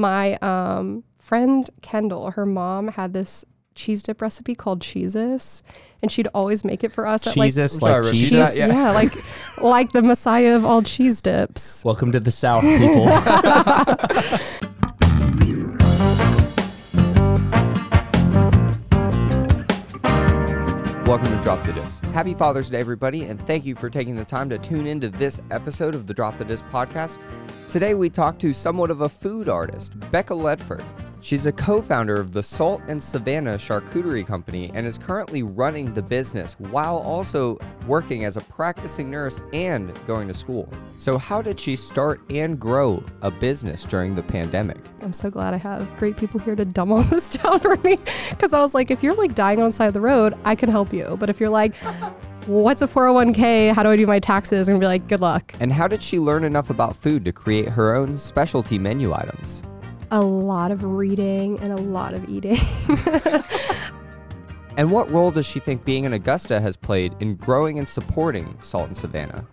My um, friend Kendall, her mom had this cheese dip recipe called Cheezus, and she'd always make it for us at like Jesus, Sorry, like repeat Jesus. yeah. yeah. like like the messiah of all cheese dips. Welcome to the South, people. Welcome to Drop the Dis. Happy Father's Day, everybody, and thank you for taking the time to tune into this episode of the Drop the Dis podcast. Today, we talk to somewhat of a food artist, Becca Ledford. She's a co founder of the Salt and Savannah Charcuterie Company and is currently running the business while also working as a practicing nurse and going to school. So, how did she start and grow a business during the pandemic? I'm so glad I have great people here to dumb all this down for me. Because I was like, if you're like dying on the side of the road, I can help you. But if you're like, what's a 401k? How do I do my taxes? I'm be like, good luck. And how did she learn enough about food to create her own specialty menu items? A lot of reading and a lot of eating. And what role does she think being in Augusta has played in growing and supporting Salt and Savannah?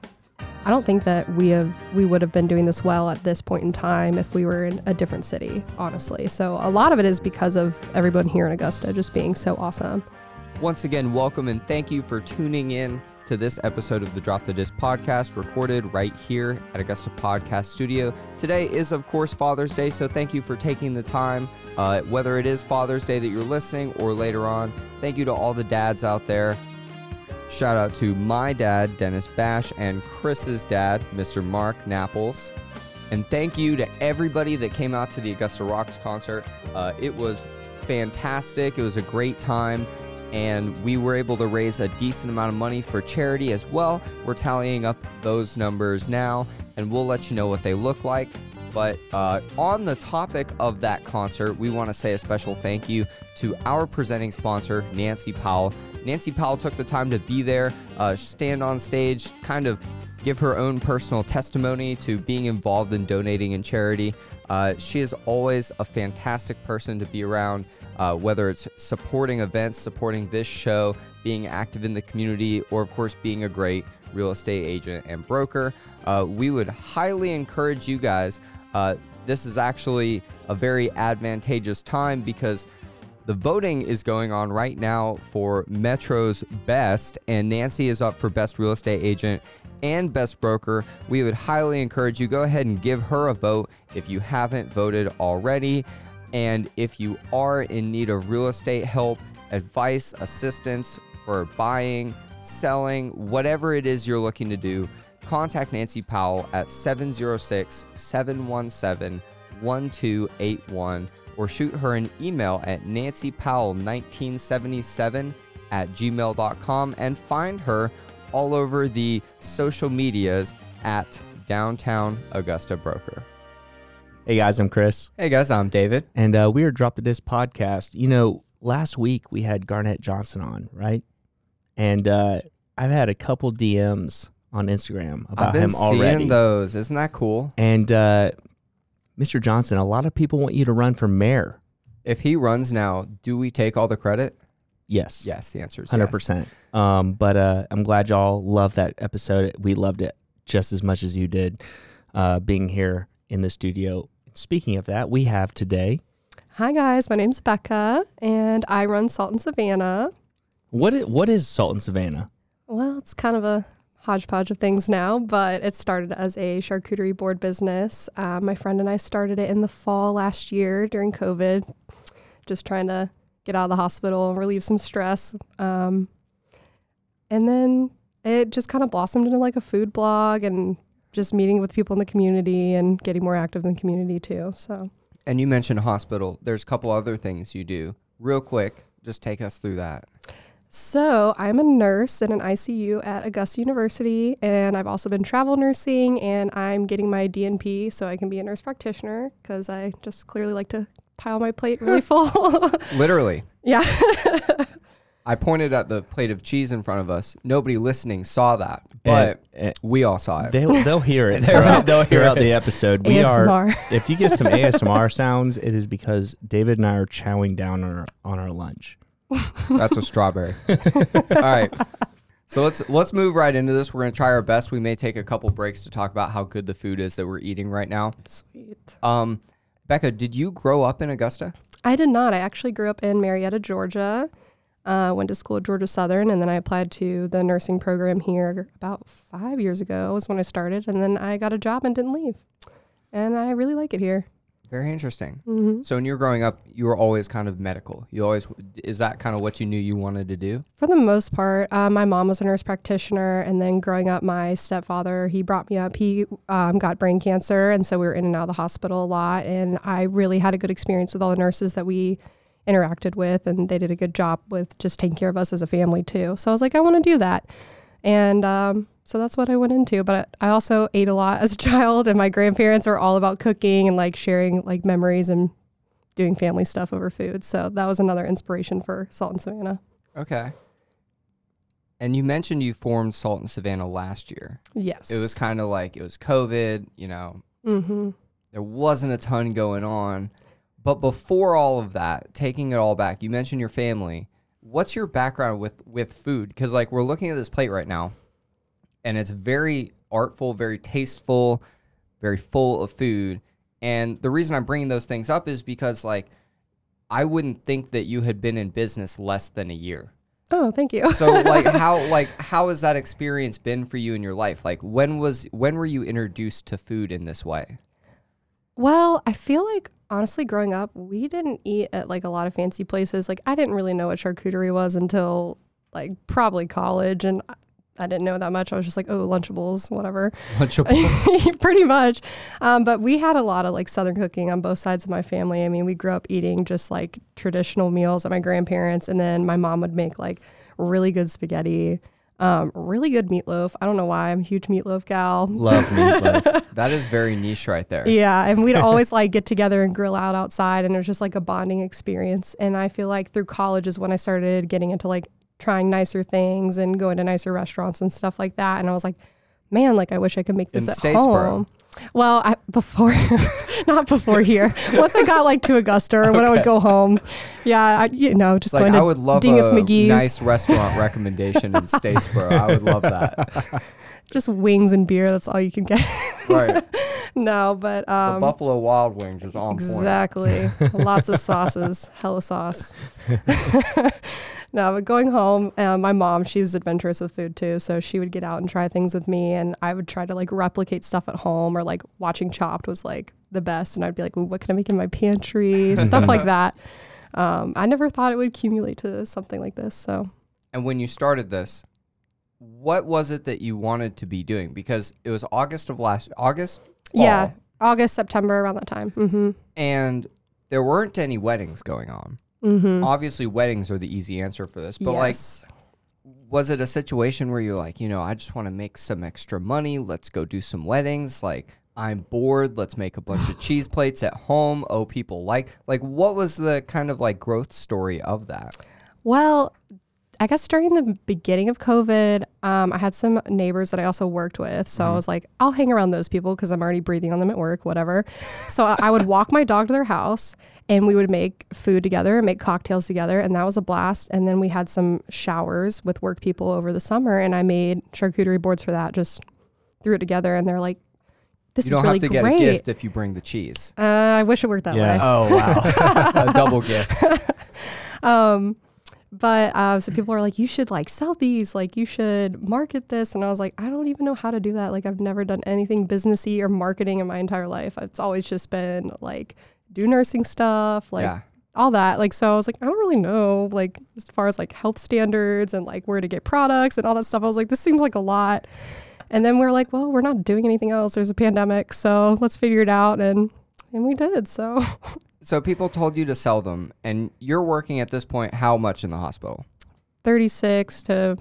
I don't think that we have we would have been doing this well at this point in time if we were in a different city, honestly. So a lot of it is because of everyone here in Augusta just being so awesome. Once again, welcome and thank you for tuning in to this episode of the Drop the Dis podcast, recorded right here at Augusta Podcast Studio. Today is, of course, Father's Day, so thank you for taking the time, uh, whether it is Father's Day that you're listening or later on. Thank you to all the dads out there. Shout out to my dad, Dennis Bash, and Chris's dad, Mr. Mark Napples. And thank you to everybody that came out to the Augusta Rocks concert. Uh, it was fantastic. It was a great time. And we were able to raise a decent amount of money for charity as well. We're tallying up those numbers now, and we'll let you know what they look like. But uh, on the topic of that concert, we want to say a special thank you to our presenting sponsor, Nancy Powell. Nancy Powell took the time to be there, uh, stand on stage, kind of give her own personal testimony to being involved in donating in charity. Uh, she is always a fantastic person to be around, uh, whether it's supporting events, supporting this show, being active in the community, or of course, being a great real estate agent and broker. Uh, we would highly encourage you guys. Uh, this is actually a very advantageous time because the voting is going on right now for Metro's Best, and Nancy is up for Best Real Estate Agent and Best Broker. We would highly encourage you go ahead and give her a vote if you haven't voted already. And if you are in need of real estate help, advice, assistance for buying, selling, whatever it is you're looking to do, contact Nancy Powell at 706 717 1281 or shoot her an email at nancypowell1977 at gmail.com and find her all over the social medias at Downtown Augusta Broker. Hey guys, I'm Chris, Hey guys, I'm David. and uh, we are Drop the Dis podcast. You know, last week we had Garnett Johnson on, right? And uh, I've had a couple DMs on Instagram about I've been him already. seeing those. Isn't that cool? And uh, Mr. Johnson, a lot of people want you to run for mayor. If he runs now, do we take all the credit? Yes. Yes, the answer is Hundred yes. percent. Um, but uh, I'm glad y'all loved that episode. We loved it just as much as you did, uh, being here in the studio. Speaking of that, we have today. Hi guys, my name's Becca and I run Salt and Savannah. What is, what is Salt and Savannah? Well, it's kind of a hodgepodge of things now, but it started as a charcuterie board business. Uh, my friend and I started it in the fall last year during COVID, just trying to get out of the hospital, and relieve some stress. Um, and then it just kind of blossomed into like a food blog and just meeting with people in the community and getting more active in the community too. So, And you mentioned hospital. There's a couple other things you do. Real quick, just take us through that. So, I'm a nurse in an ICU at Augusta University, and I've also been travel nursing, and I'm getting my DNP so I can be a nurse practitioner because I just clearly like to pile my plate really full. Literally. yeah. I pointed at the plate of cheese in front of us. Nobody listening saw that, but And- we all saw it. They'll they'll hear it. They'll- throughout, they'll hear throughout it. the episode. We are. If you get some ASMR sounds, it is because David and I are chowing down on our, on our lunch. That's a strawberry. all right. So let's let's move right into this. We're gonna try our best. We may take a couple breaks to talk about how good the food is that we're eating right now. Sweet. Um, Becca, did you grow up in Augusta? I did not. I actually grew up in Marietta, Georgia. Uh, went to school at Georgia Southern, and then I applied to the nursing program here about five years ago. Was when I started, and then I got a job and didn't leave. And I really like it here. Very interesting. hmm So when you were growing up, you were always kind of medical. You always is that kind of what you knew you wanted to do? For the most part, uh, my mom was a nurse practitioner, and then growing up, my stepfather he brought me up. He um, got brain cancer, and so we were in and out of the hospital a lot. And I really had a good experience with all the nurses that we interacted with, and they did a good job with just taking care of us as a family too. So I was like, I want to do that, and um, so that's what I went into. But I also ate a lot as a child, and my grandparents are all about cooking and like sharing like memories and doing family stuff over food. So that was another inspiration for Salt and Savannah. Okay. And you mentioned you formed Salt and Savannah last year. Yes. It was kind of like it was COVID, you know, Mm-hmm. there wasn't a ton going on. But before all of that, taking it all back, you mentioned your family. What's your background with with food? Because like we're looking at this plate right now, and it's very artful, very tasteful, very full of food. And the reason I'm bringing those things up is because like I wouldn't think that you had been in business less than a year. Oh, thank you. So like how like how has that experience been for you in your life? Like when was when were you introduced to food in this way? Well, I feel like honestly, growing up, we didn't eat at like a lot of fancy places. Like I didn't really know what charcuterie was until like probably college, and I- I didn't know that much. I was just like, oh, Lunchables, whatever. Lunchables. Pretty much. Um, but we had a lot of like Southern cooking on both sides of my family. I mean, we grew up eating just like traditional meals at my grandparents, and then my mom would make like really good spaghetti, um, really good meatloaf. I don't know why I'm a huge meatloaf gal. Love meatloaf. that is very niche right there. Yeah, and we'd always like get together and grill out outside, and it was just like a bonding experience. And I feel like through college is when I started getting into like trying nicer things and going to nicer restaurants and stuff like that. And I was like, man, like I wish I could make this In at Statesboro. home. Well, I, before, not before here. Once I got like to Augusta or when I would go home, yeah, I, you know, just Like going to I would love Dingus Magee's. nice restaurant recommendation in Statesboro. I would love that. just wings and beer. That's all you can get. Right. no, but the um, Buffalo Wild Wings is on point. Exactly. Lots of sauces, hella sauce. no, but going home, uh, my mom, she's adventurous with food too. So she would get out and try things with me, and I would try to like replicate stuff at home or like watching Chopped was like the best. And I'd be like, Ooh, what can I make in my pantry? stuff like that. Um, I never thought it would accumulate to something like this. So And when you started this, what was it that you wanted to be doing? Because it was August of last August. yeah, August, September, around that time. Mm-hmm. And there weren't any weddings going on. Mm-hmm. Obviously, weddings are the easy answer for this. But like, was it a situation where you're like, you know, I just want to make some extra money. Let's go do some weddings. Like, I'm bored. Let's make a bunch of cheese plates at home. Oh, people like. Like, what was the kind of like growth story of that? Well, I guess during the beginning of COVID, um, I had some neighbors that I also worked with. So I was like, I'll hang around those people because I'm already breathing on them at work, whatever. So I, I would walk my dog to their house and we would make food together and make cocktails together. And that was a blast. And then we had some showers with work people over the summer and I made charcuterie boards for that, just threw it together. And they're like, this you is don't really have to great. get a gift if you bring the cheese. Uh, I wish it worked that Yeah. way. Oh wow, a double gift. Um, but uh, so people are like, you should like sell these, like you should market this, and I was like, I don't even know how to do that. Like I've never done anything businessy or marketing in my entire life. It's always just been like do nursing stuff, like yeah, all that. Like so, I was like, I don't really know, like as far as like health standards and like where to get products and all that stuff. I was like, this seems like a lot. And then we are like, well, we're not doing anything else. There's a pandemic, so let's figure it out, and and we did. So so people told you to sell them, and you're working at this point. How much in the hospital? 36 to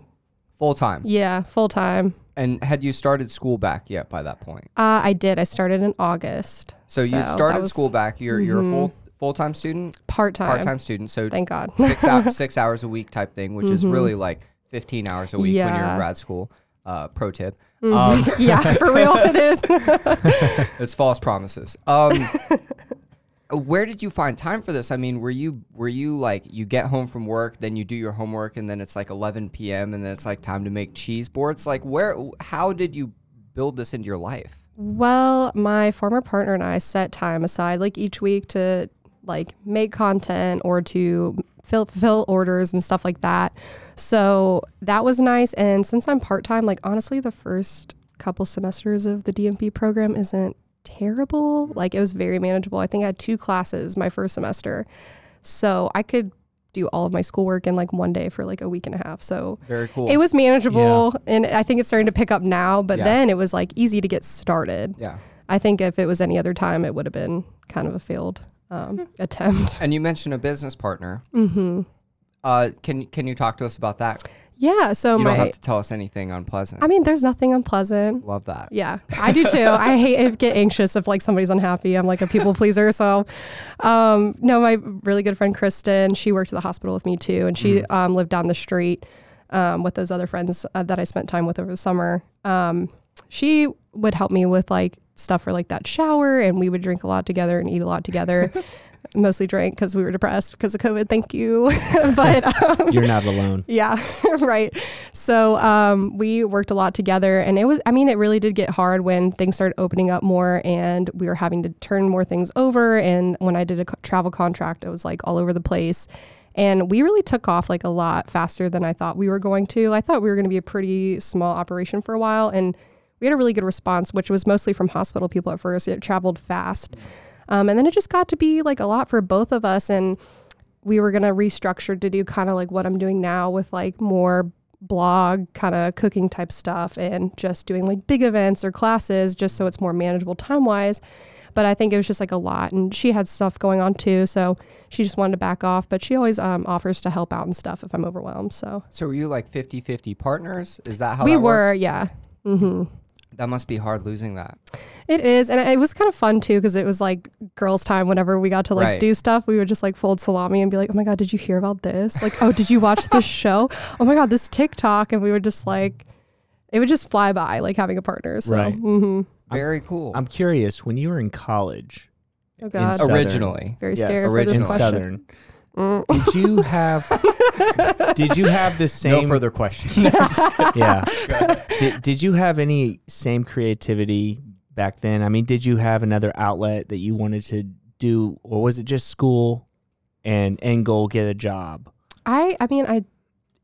Full time. yeah, full time. And had you started school back yet by that point? Uh, I did. I started in August. So, you'd that started was school back. You're you're a Mhm. full full time student, part time. part time student. So Thank God. six out six hours a week type thing, which is Mhm. really like 15 hours a week when you're in Yeah. grad school. Uh, pro tip. Mhm. Um, yeah, for real, it is. it's false promises. Um, Uh, where did you find time for this? I mean, were you were you like you get home from work, then you do your homework, and then it's like 11 p.m. and then it's like time to make cheese boards? Like, where? How did you build this into your life? Well, my former partner and I set time aside like each week to like make content or to fill orders and stuff like that. So that was nice. And since I'm part time, like honestly, the first couple semesters of the DNP program isn't terrible. Like it was very manageable. I think I had two classes my first semester, so I could do all of my schoolwork in like one day for like a week and a half. So Very cool. it was manageable, and I think it's starting to pick up now. But Yeah. then it was like easy to get started. yeah. I think if it was any other time, it would have been kind of a failed um, attempt. And you mentioned a business partner. hmm Uh, can can you talk to us about that? Yeah. So you my, don't have to tell us anything unpleasant. I mean, there's nothing unpleasant. Love that. Yeah, I do too. I hate I get anxious if like somebody's unhappy. I'm like a people pleaser. So, um, no, my really good friend Kristen, she worked at the hospital with me too, and she um, lived down the street um, with those other friends uh, that I spent time with over the summer. Um, she would help me with like stuff for like that shower, and we would drink a lot together and eat a lot together. Mostly drank because we were depressed because of COVID. Thank you, but um, You're not alone. yeah, right. So um, we worked a lot together, and it was, I mean, it really did get hard when things started opening up more and we were having to turn more things over. And when I did a travel contract, it was like all over the place. And we really took off like a lot faster than I thought we were going to. I thought we were going to be a pretty small operation for a while, and we had a really good response, which was mostly from hospital people at first. It traveled fast. Um, and then it just got to be like a lot for both of us. And we were going to restructure to do kind of like what I'm doing now with like more blog kind of cooking type stuff and just doing like big events or classes just so it's more manageable time wise. But I think it was just like a lot. And she had stuff going on too. So she just wanted to back off. But she always um, offers to help out and stuff if I'm overwhelmed. So So were you like 50-50 partners? Is that how we were, worked? yeah. hmm That must be hard losing that. It is, and it was kind of fun too because it was like girls' time. Whenever we got to like Right. do stuff, we would just like fold salami and be like, "Oh my god, did you hear about this? Like, oh, did you watch this show? Oh my god, this TikTok!" And we would just like, it would just fly by like having a partner. So, Right. hmm Very cool. I'm curious, when you were in college, oh god, Southern. Originally. very Yes. scared for this question. Southern. Did you have did you have the same No further questions. yeah did, did you have any same creativity back then i mean did you have another outlet that you wanted to do or was it just school and end goal get a job I, I mean, I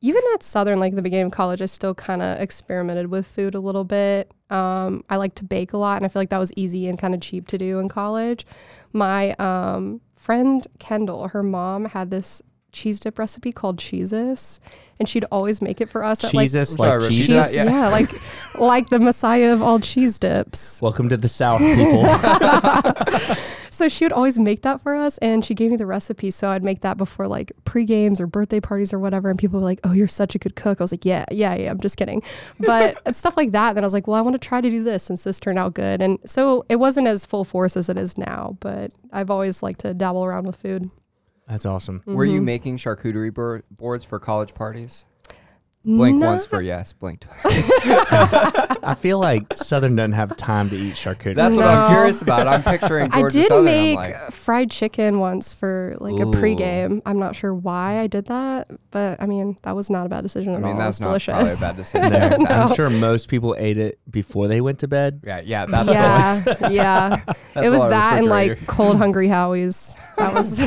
even at Southern, like the beginning of college, I still kind of experimented with food a little bit. Um, I like to bake a lot, and I feel like that was easy and kind of cheap to do in college. My um, friend Kendall, her mom had this cheese dip recipe called Cheezus, and she'd always make it for us at like jesus like repeat cheese that. cheese, yeah. yeah, like like the messiah of all cheese dips. welcome to the south people So she would always make that for us, and she gave me the recipe. So I'd make that before like pre games or birthday parties or whatever. And people were like, "Oh, you're such a good cook." I was like, "Yeah, yeah, yeah." I'm just kidding, but it's stuff like that. And then I was like, "Well, I want to try to do this since this turned out good." And so it wasn't as full force as it is now, but I've always liked to dabble around with food. that's awesome mm-hmm. Were you making charcuterie board- boards for college parties? Blink No. once for yes, blink twice. i feel like southern doesn't have time to eat charcuterie That's what I'm No. curious about. I'm picturing I Georgia did Southern. make I'm like, fried chicken once for like a Ooh. pregame. I'm not sure why I did that, but I mean that was not a bad decision I at mean, all. that's it not was probably a delicious. bad decision. There. Exactly. i'm sure most people ate it before they went to bed Yeah, yeah, that's yeah, yeah. That's it was lot that and refrigerator. like cold hungry Howie's. That was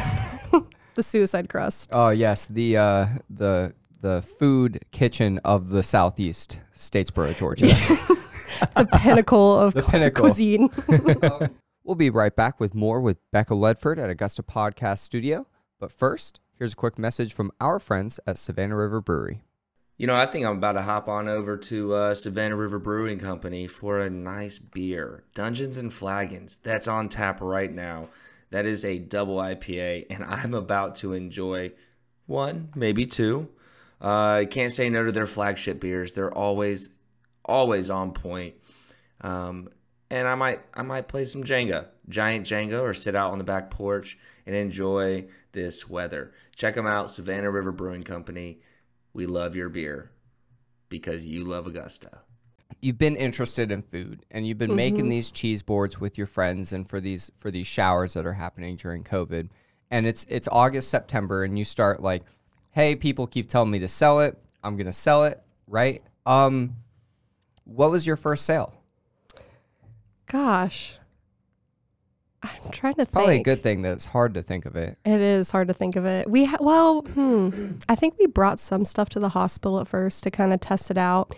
the suicide crust. Oh yes, the uh, the the food kitchen of the southeast Statesboro, Georgia. The pinnacle of The cu- pinnacle. cuisine. we'll be right back with more with Becca Ledford at Augusta Podcast Studio. But first, here's a quick message from our friends at Savannah River Brewery. You know, I think I'm about to hop on over to uh, Savannah River Brewing Company for a nice beer. Dungeons and Flagons. That's on tap right now. That is a double IPA, and I'm about to enjoy one, maybe two. Uh, I can't say no to their flagship beers. They're always, always on point. Um, and I might, I might play some Jenga, giant Jenga, or sit out on the back porch and enjoy this weather. Check them out, Savannah River Brewing Company. We love your beer because you love Augusta. You've been interested in food, and you've been making these cheese boards with your friends, and for these for these showers that are happening during COVID. And it's it's August September, and you start like, hey, people keep telling me to sell it. I'm gonna sell it, right? Um, what was your first sale? Gosh. I'm trying to think. Probably think. a good thing that it's hard to think of it. It is hard to think of it. We ha- well, hmm, I think we brought some stuff to the hospital at first to kind of test it out.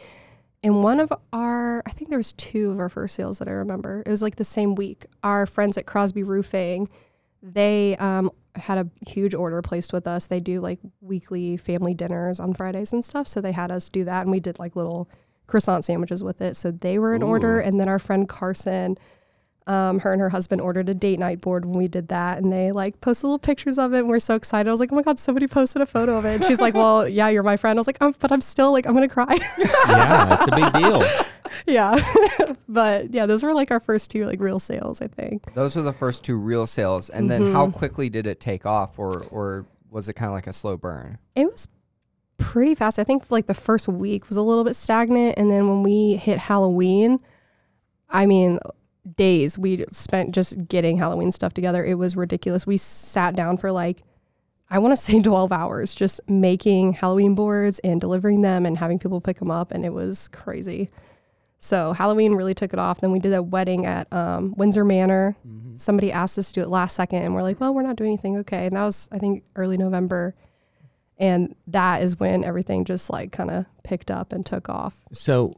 And one of our, I think there was two of our first sales that I remember. It was like the same week. Our friends at Crosby Roofing, they um, had a huge order placed with us. They do like weekly family dinners on Fridays and stuff. So they had us do that, and we did like little croissant sandwiches with it. So they were in order, and then our friend Carson um, her and her husband ordered a date night board when we did that, and they like posted little pictures of it. And we're so excited. I was like, "Oh my god, somebody posted a photo of it!" And she's like, "Well, yeah, you're my friend." I was like, um, "But I'm still like, I'm gonna cry." yeah, it's a big deal. yeah, but yeah, those were like our first two like real sales, I think. Those were the first two real sales. And then how Mm-hmm. quickly did it take off or or was it kind of like a slow burn? It was pretty fast. I think like the first week was a little bit stagnant, and then when we hit Halloween, I mean, days we spent just getting Halloween stuff together. It was ridiculous. We sat down for like I want to say 12 hours just making Halloween boards and delivering them and having people pick them up and it was crazy. So Halloween really took it off. Then we did a wedding at um, Windsor Manor. Somebody asked us to do it last second, and we're like, "Well, we're not doing anything." Okay, and that was I think early November, and that is when everything just like kind of picked up and took off. So,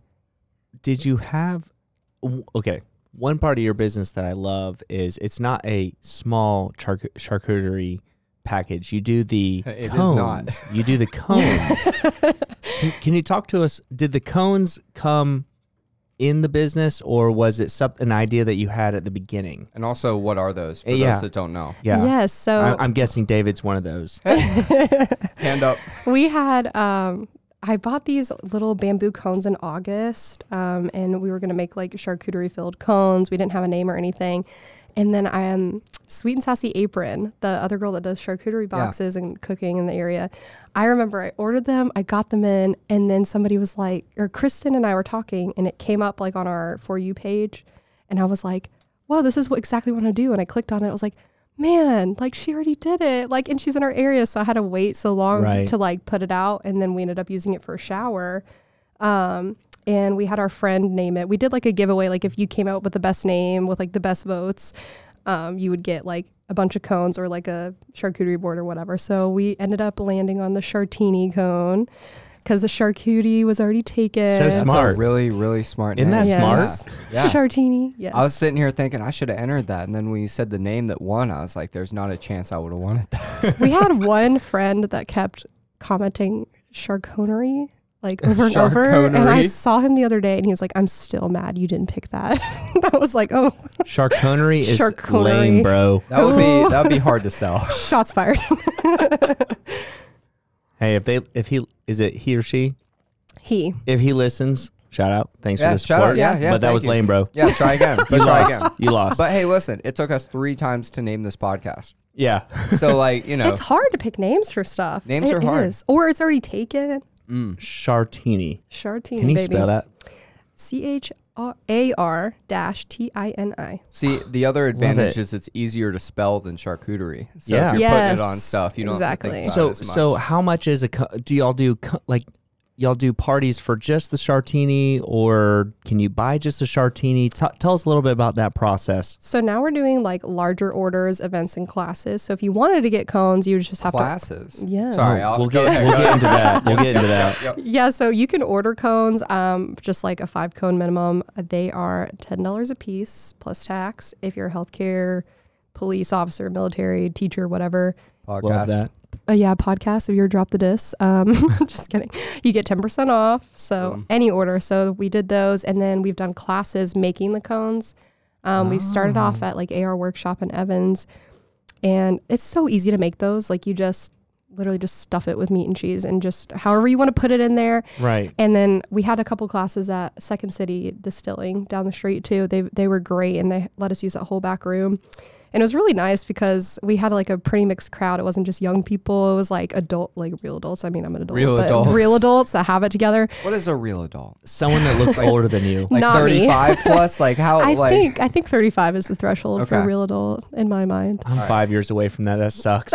did you have? Okay, one part of your business that I love is it's not a small char- charcuterie package. You do the It is cones. not. You do the cones. can, can you talk to us? Did the cones come in the business, or was it some, an idea that you had at the beginning? And also, what are those for Yeah. those that don't know? Yeah. Yes. So I, I'm guessing David's one of those. Hand up. we had um I bought these little bamboo cones in August, um, and we were gonna make like charcuterie filled cones. We didn't have a name or anything, and then I um Sweet and Sassy Apron, the other girl that does charcuterie boxes and cooking in the area. I remember I ordered them, I got them in, and then somebody was like, or Kristen and I were talking, and it came up like on our for you page, and I was like, "Whoa, this is what exactly what I want to do." And I clicked on it. I was like, "Man, like she already did it!" Like, and she's in our area, so I had to wait so long Right. to like put it out, and then we ended up using it for a shower. Um, and we had our friend name it. We did like a giveaway, like if you came out with the best name with like the best votes, um, you would get like a bunch of cones or like a charcuterie board or whatever. So we ended up landing on the Chartini cone because the charcuterie was already taken. So That's Smart. a really, really smart Isn't name. that Yes. smart? Yeah. Chartini, yes. I was sitting here thinking I should have entered that, and then when you said the name that won, I was like, "There's not a chance I would have won it." That. we had one friend that kept commenting charcuterie like over and over. And I Charcuterie? saw him the other day and he was like, I'm still mad you didn't pick that. I was like, oh, Charcuterie is Charcuterie. lame, bro. That would be that would be hard to sell. shots fired. Hey, if they if he is it he or she? he. If he listens, shout out. Thanks Yeah, for the shout support. out. Yeah, yeah, But that thank was you. lame, bro. Yeah, try again. But You try lost. again. You lost. But hey, listen, it took us three times to name this podcast. yeah. So like, you know, It's hard to pick names for stuff. Names It are hard. is. Or it's already taken. Chartini. Chartini, Can you baby. spell that? C H A R dash T I N I. see the other advantage it. is it's easier to spell than charcuterie. So Yeah. if you're putting it on stuff, you don't exactly. have to think about So it as much. so how much is a co- do y'all do co- like y'all do parties for just the Chartini or can you buy just a Chartini? T- tell us a little bit about that process. So now we're doing like larger orders, events, and classes. So if you wanted to get cones, you would just have to classes. Yes. Sorry, I'll we'll get ahead, we'll get into that. We'll get into that. Yep. Yeah, so you can order cones, um, just like a five cone minimum. They are ten dollars a piece plus tax. If you're a healthcare, police officer, military, teacher, whatever. Love that. Uh, yeah, podcast. If you're drop the dis, um, just kidding. You get ten percent off. So Boom. any order. So we did those, and then we've done classes making the cones. Um, We started off at like AR Workshop in Evans, and it's so easy to make those. Like you just literally just stuff it with meat and cheese, and just however you want to put it in there. Right. And then we had a couple classes at Second City Distilling down the street too. They they were great and they let us use that whole back room. And it was really nice because we had like a pretty mixed crowd. It wasn't just young people. It was like adult, like real adults. I mean, I'm an adult, Real but adults. real adults that have it together. What is a real adult? Someone that looks older than you. Like Not me. 35 plus? Like how? I like think I think 35 is the threshold for Okay. a real adult in my mind. I'm five years away from that. That sucks.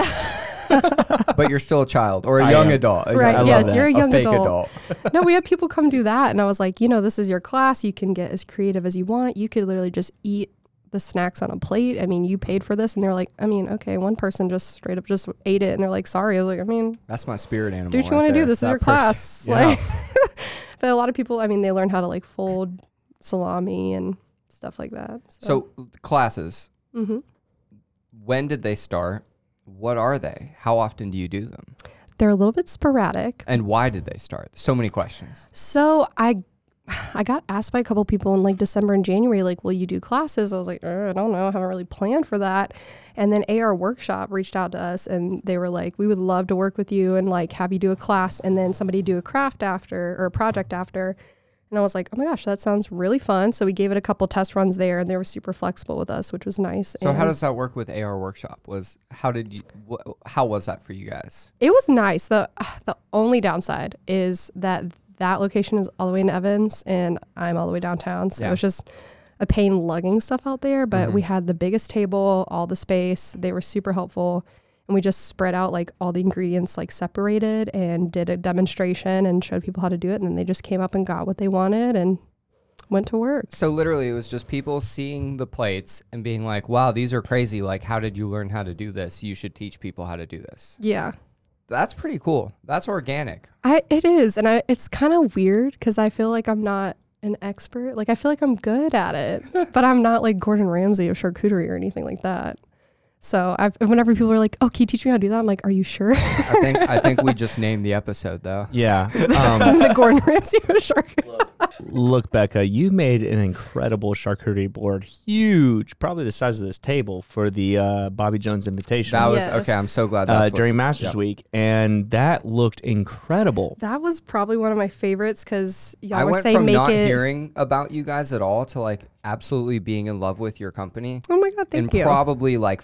but you're still a child or a I young am. adult. Right, young- I love yes, that. you're a young fake adult. adult. no, we had people come do that, and I was like, you know, this is your class. You can get as creative as you want. You could literally just eat the snacks on a plate. I mean, you paid for this, and they're like, I mean, okay, one person just straight up just ate it, and they're like, sorry. I was like, I mean, That's my spirit animal. do what you right want to do. This is That your person- class. Yeah. Like, but a lot of people, I mean, they learn how to like fold salami and stuff like that. So classes, hmm when did they start? What are they? How often do you do them? they're a little bit sporadic. And why did they start? So many questions. So I I got asked by a couple people in like December and January, like, will you do classes? I was like, "Uh, I don't know. I haven't really planned for that. And then AR Workshop reached out to us and they were like, we would love to work with you and like have you do a class and then somebody do a craft after or a project after. And I was like, oh my gosh, that sounds really fun. So we gave it a couple test runs there and they were super flexible with us, which was nice. So how does that work with AR Workshop? Was how did you? Wh- how was that for you guys? It was nice. The the only downside is that that location is all the way in Evans and I'm all the way downtown. So Yeah. it was just a pain lugging stuff out there. But we Mhm. had the biggest table, all the space. They were super helpful. And we just spread out like all the ingredients like separated and did a demonstration and showed people how to do it. And then they just came up and got what they wanted and went to work. So literally, it was just people seeing the plates and being like, "Wow, these are crazy! Like, how did you learn how to do this? You should teach people how to do this." Yeah. That's pretty cool. That's organic. I it is, and I it's kind of weird because I feel like I'm not an expert. Like I feel like I'm good at it, but I'm not like Gordon Ramsay of charcuterie or anything like that. So I've whenever people are like, "Oh, can you teach me how to do that?" I'm like, "Are you sure?" I think I think we just named the episode though. Yeah. I'm Um, the Gordon Ramsay of charcuterie. Look, Becca, you made an incredible charcuterie board, huge, probably the size of this table for the uh, Bobby Jones invitation That was Yes. okay. I'm so glad uh, during Masters yep. Week, and that looked incredible. That was probably one of my favorites because y'all I were went saying make not it. hearing about you guys at all to like absolutely being in love with your company. oh my god, thank and you. probably like,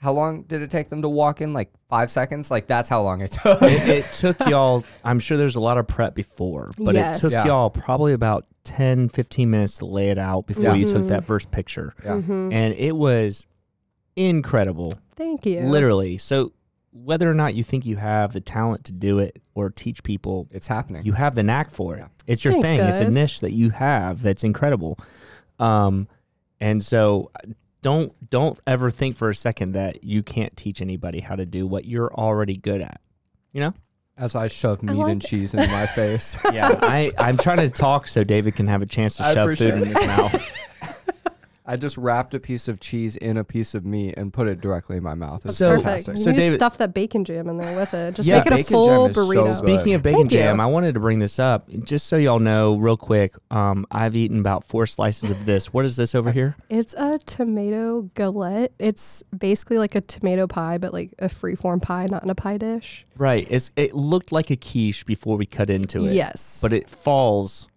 how long did it take them to walk in? Like five seconds. Like that's how long it took. it, it took y'all, I'm sure there's a lot of prep before, but Yes. it took Yeah. y'all probably about 10, 15 minutes to lay it out before Yeah. you took that first picture. yeah. Mhm. And it was incredible, Thank you. literally. So, whether or not you think you have the talent to do it or teach people, It's happening. you have the knack for it. Yeah. It's your Thanks, thing. It's a guys. niche that you have that's incredible. Um, and so don't don't ever think for a second that you can't teach anybody how to do what you're already good at. You know? As I shove I meat like and cheese into my face. Yeah. I I'm trying to talk so David can have a chance to I shove food appreciate in it. his mouth. I just wrapped a piece of cheese in a piece of meat and put it directly in my mouth. It's So- Perfect. fantastic. You So need David- stuff that bacon jam in there with it. Just Yeah, make it a bacon full jam is so good. Speaking of bacon Thank you. jam, I wanted to bring this up just so y'all know real quick. Um, I've eaten about four slices of this. What is this over here? It's a tomato galette. It's basically like a tomato pie, but like a freeform pie, not in a pie dish. Right. It's it looked like a quiche before we cut into it. Yes, But it falls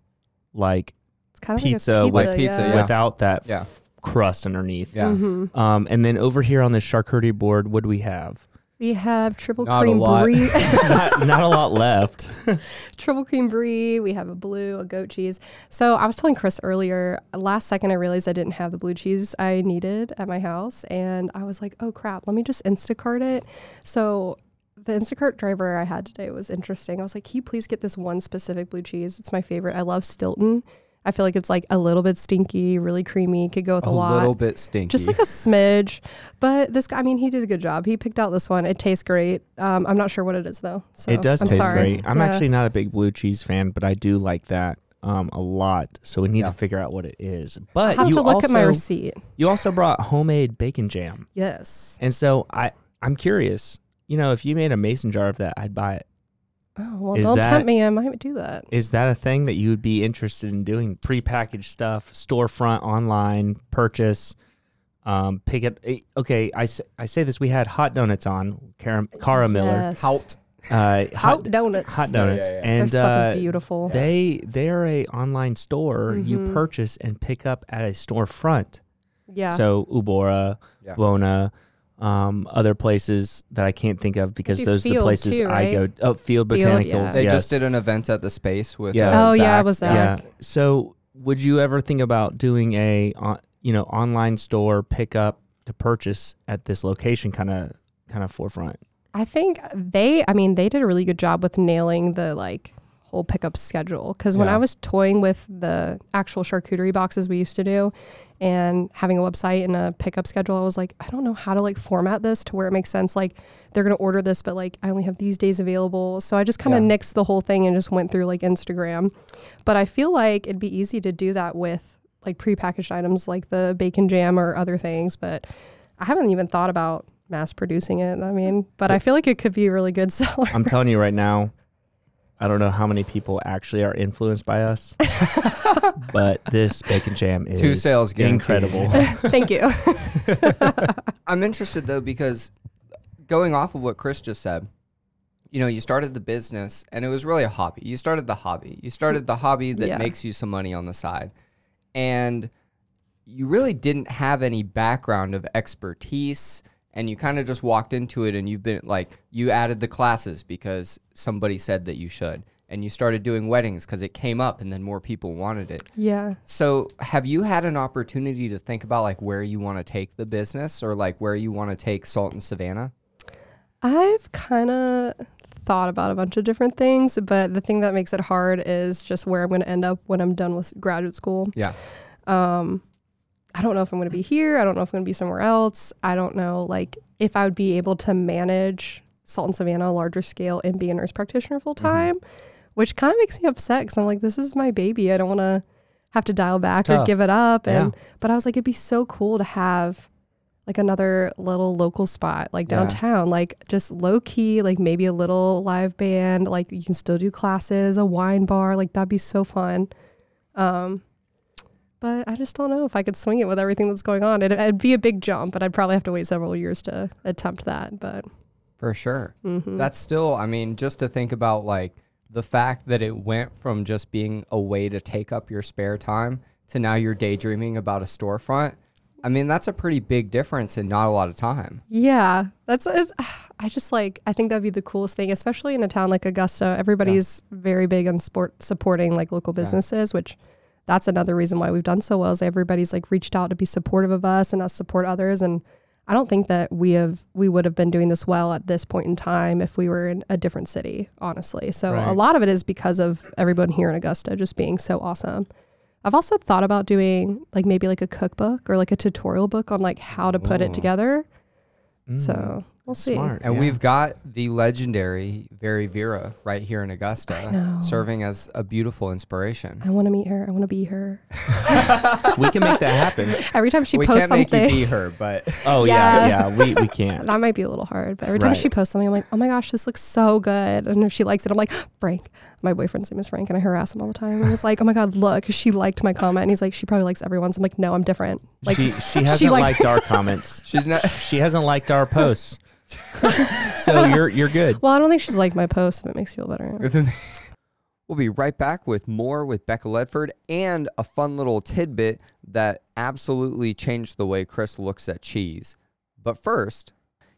like it's kind of pizza like a with pizza, pizza, yeah. yeah. without that Yeah. f- crust underneath. Yeah. Mhm. Um, and then over here on the charcuterie board, what do we have? We have triple Not cream brie, not, not a lot left. triple cream brie. We have a blue, a goat cheese. So I was telling Chris earlier. Last second, I realized I didn't have the blue cheese I needed at my house, and I was like, "Oh crap! Let me just Instacart it." So the Instacart driver I had today was interesting. I was like, "Can you please get this one specific blue cheese? It's my favorite. I love Stilton. I feel like it's like a little bit stinky, really creamy. Could go with a, a lot." A little bit stinky. just like a smidge. But this guy, I mean, he did a good job. He picked out this one. It tastes great. Um, I'm not sure what it is though. So it does I'm taste sorry. great. I'm Yeah. actually not a big blue cheese fan, but I do like that um, a lot. So we need Yeah. to figure out what it is. I'll But have you to look also at my receipt. you also brought homemade bacon jam, Yes. and so I I'm curious. You know, if you made a mason jar of that, I'd buy it. Oh well, Is don't that- tempt me. I might do that. Is that a thing that you would be interested in doing? Prepackaged stuff, storefront, online, purchase, um, pick it. eh, Okay, I say this. We had hot donuts on, Cara, Cara Miller. Yes. Hout. Uh, Hot hot, donuts. hot donuts. yeah, yeah. Their And stuff uh, is beautiful. they they're a online store you Mhm. purchase and pick up at a storefront. yeah. So Ubora, Yeah. Wona, um, other places that I can't think of because do those are the Field places too, I go. right? Oh, Field Field, Botanicals. yeah. They yes. just did an event at the space with. Yeah. uh, Oh, yeah, Zach. it was Zach. Yeah. So, would you ever think about doing a, on, you know, online store pickup to purchase at this location, kind of, kind of forefront? I think they, I mean, they did a really good job with nailing the like whole pickup schedule. Because when Yeah. I was toying with the actual charcuterie boxes we used to do and having a website and a pickup schedule, I was like, I don't know how to like format this to where it makes sense. Like they're going to order this, but like I only have these days available. So I just kind of Yeah. nixed the whole thing and just went through like Instagram. But I feel like it'd be easy to do that with like prepackaged items like the bacon jam or other things. But I haven't even thought about mass producing it. I mean, but I feel like it could be a really good seller. I'm telling you right now, I don't know how many people actually are influenced by us, but this bacon jam is Two sales guaranteed. incredible. Thank you. I'm interested though because going off of what Chris just said, you know, you started the business and it was really a hobby. You started the hobby. You started the hobby that Yeah. makes you some money on the side. And you really didn't have any background of expertise and you kind of just walked into it and you've been like you added the classes because somebody said that you should and you started doing weddings because it came up and then more people wanted it. yeah. So, have you had an opportunity to think about like where you want to take the business or like where you want to take Salt and Savannah? I've kind of thought about a bunch of different things, but the thing that makes it hard is just where I'm going to end up when I'm done with graduate school. Yeah. Um, I don't know if I'm going to be here. I don't know if I'm going to be somewhere else. I don't know, like, if I would be able to manage Salt and Savannah, a larger scale, and be a nurse practitioner full time, which kind of makes me upset because I'm like, this is my baby. I don't want to have to dial back or give it up. And Yeah. but I was like, it'd be so cool to have like another little local spot like Yeah. downtown, like just low key, like maybe a little live band. Like you can still do classes, a wine bar. Like that'd be so fun. Um, but I just don't know if I could swing it with everything that's going on. It, it'd be a big jump, but I'd probably have to wait several years to attempt that. But For sure. mm-hmm. That's still, I mean, just to think about like the fact that it went from just being a way to take up your spare time to now you're daydreaming about a storefront. I mean, that's a pretty big difference in not a lot of time. Yeah, that's. It's, I just like. I think that'd be the coolest thing, especially in a town like Augusta. Everybody's very big on sport supporting like local businesses, which that's another reason why we've done so well. Is everybody's like reached out to be supportive of us and us support others, and I don't think that we have we would have been doing this well at this point in time if we were in a different city, honestly. So a lot of it is because of everyone here in Augusta just being so awesome. I've also thought about doing like maybe like a cookbook or like a tutorial book on like how to put Ooh. it together. Mm, So we'll see. smart. And yeah. we've got the legendary Very Vera right here in Augusta, serving as a beautiful inspiration. I want to meet her. I want to be her. we can make that happen. Every time she we posts can't make something, you be her, but Oh yeah, Yeah. yeah. We we can't. that might be a little hard. But every time Right. she posts something, I'm like, oh my gosh, this looks so good. And if she likes it, I'm like, Frank. My boyfriend's name is Frank, and I harass him all the time. And he's like, oh my god, look, she liked my comment. And he's like, she probably likes everyone's. I'm like, no, I'm different. Like, she she hasn't likes- liked our comments. she's not. She hasn't liked our posts. So you're you're good. well, I don't think she's liked my post, if it makes you feel better. we'll be right back with more with Becca Ledford and a fun little tidbit that absolutely changed the way Chris looks at cheese. But first,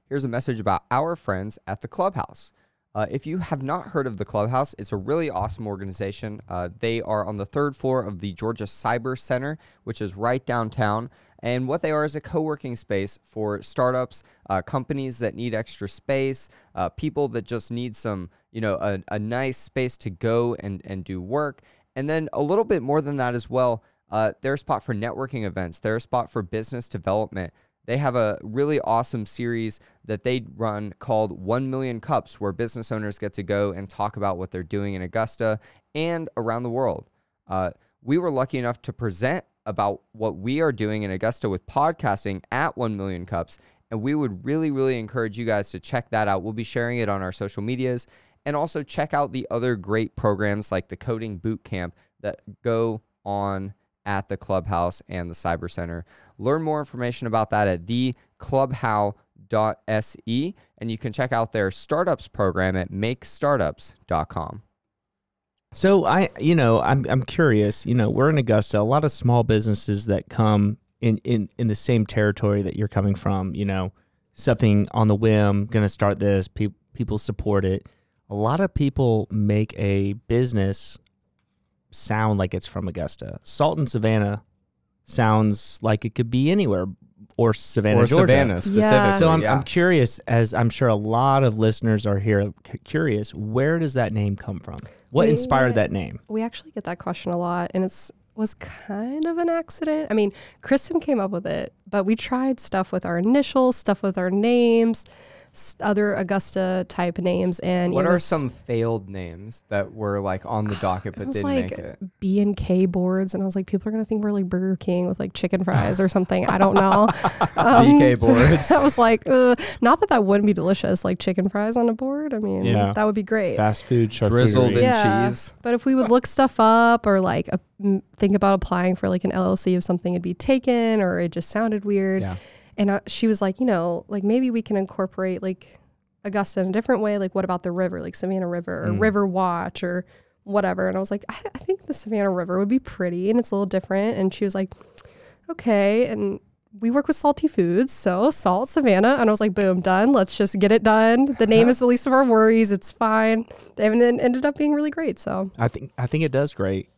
here's a message about our friends at the Clubhouse. Uh, if you have not heard of the Clubhouse, it's a really awesome organization. Uh, they are on the third floor of the Georgia Cyber Center, which is right downtown. And what they are is a co working space for startups, uh, companies that need extra space, uh, people that just need some, you know, a, a nice space to go and, and do work. And then a little bit more than that as well. Uh, they're a spot for networking events, they're a spot for business development. They have a really awesome series that they run called 1 Million Cups, where business owners get to go and talk about what they're doing in Augusta and around the world. Uh, we were lucky enough to present about what we are doing in Augusta with podcasting at 1 Million Cups. And we would really, really encourage you guys to check that out. We'll be sharing it on our social medias and also check out the other great programs like the Coding Boot Camp that go on at the Clubhouse and the Cyber Center. Learn more information about that at theclubhou.se and you can check out their startups program at makestartups.com. So I, you know, I'm I'm curious. You know, we're in Augusta. A lot of small businesses that come in in in the same territory that you're coming from. You know, something on the whim, going to start this. People people support it. A lot of people make a business sound like it's from Augusta. Salt and Savannah sounds like it could be anywhere. Or Savannah, or Georgia. Savannah specifically. Yeah. So I'm, yeah. I'm curious, as I'm sure a lot of listeners are here c- curious, where does that name come from? What We- inspired that name? We actually get that question a lot, and it's was kind of an accident. I mean, Kristen came up with it, but we tried stuff with our initials, stuff with our names, s- other Augusta type names, and what it are was- some failed names that were like on the docket It but was didn't like make it? B and K boards, and I was like, people are gonna think we're like Burger King with like chicken fries or something. I don't know. Um, BK boards. I was like, Ugh. not that that wouldn't be delicious, like chicken fries on a board. I mean, Yeah. that would be great. Fast food, charcuterie. Drizzled in Yeah. cheese. But if we would look stuff up or like uh, m- think about applying for like an LLC if something it'd be taken or it just sounded weird, Yeah. And uh, she was like, you know, like maybe we can incorporate like Augusta in a different way. Like, what about the river, like Savannah River or Mm. River Watch or whatever? And I was like, I, I think the Savannah River would be pretty and it's a little different. And she was like, okay. And we work with salty foods, so salt Savannah. And I was like, boom, done. Let's just get it done. The name is the least of our worries. It's fine. And then ended up being really great. So I think I think it does great,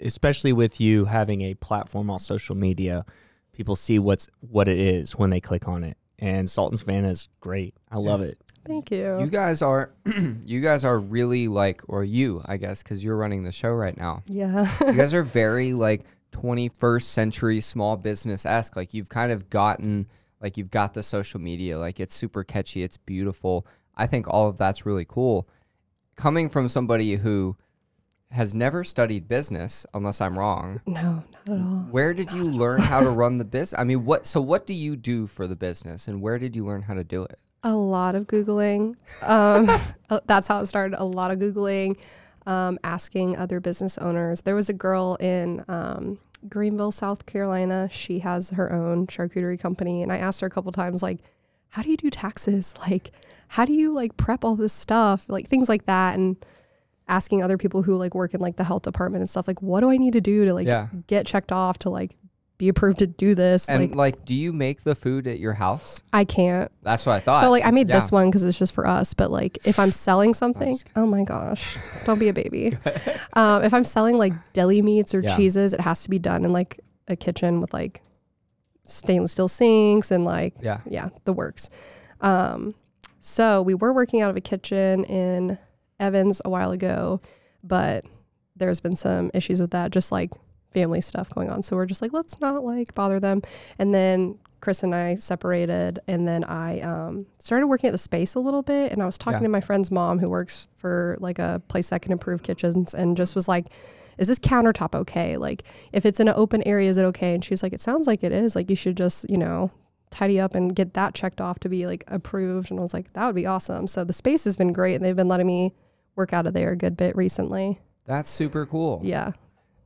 especially with you having a platform on social media. People see what's what it is when they click on it, and Salt and Savannah is great. I love it. thank you. You guys are, you guys are really like, or you, I guess, because you're running the show right now. yeah. you guys are very like 21st century small business esque. Like you've kind of gotten, like you've got the social media. Like it's super catchy. It's beautiful. I think all of that's really cool. Coming from somebody who has never studied business, unless I'm wrong, no, not at all. where did you learn how to run the business? I mean, what? So what do you do for the business, and where did you learn how to do it? A lot of Googling. Um, uh, that's how it started. A lot of Googling, um, asking other business owners. There was a girl in um, Greenville, South Carolina. She has her own charcuterie company. And I asked her a couple times, like, how do you do taxes? Like, how do you like prep all this stuff? Like, things like that. And asking other people who like work in like the health department and stuff, like, what do I need to do to like Yeah. get checked off to like be approved to do this? And like, like, do you make the food at your house? I can't. That's what I thought. So like I made Yeah. this one because it's just for us, but like if I'm selling something, oh my gosh, don't be a baby. um, if I'm selling like deli meats or Yeah. cheeses, it has to be done in like a kitchen with like stainless steel sinks and like Yeah. yeah, the works. Um, so we were working out of a kitchen in Evans a while ago, but there's been some issues with that, just like family stuff going on. So we're just like, let's not like bother them. And then Chris and I separated, and then I um, started working at the space a little bit. And I was talking Yeah. to my friend's mom, who works for like a place that can improve kitchens, and just was like, is this countertop okay? Like, if it's in an open area, is it okay? And she was like, it sounds like it is. Like, you should just, you know, tidy up and get that checked off to be like approved. And I was like, that would be awesome. So the space has been great, and they've been letting me work out of there a good bit recently. That's super cool. Yeah.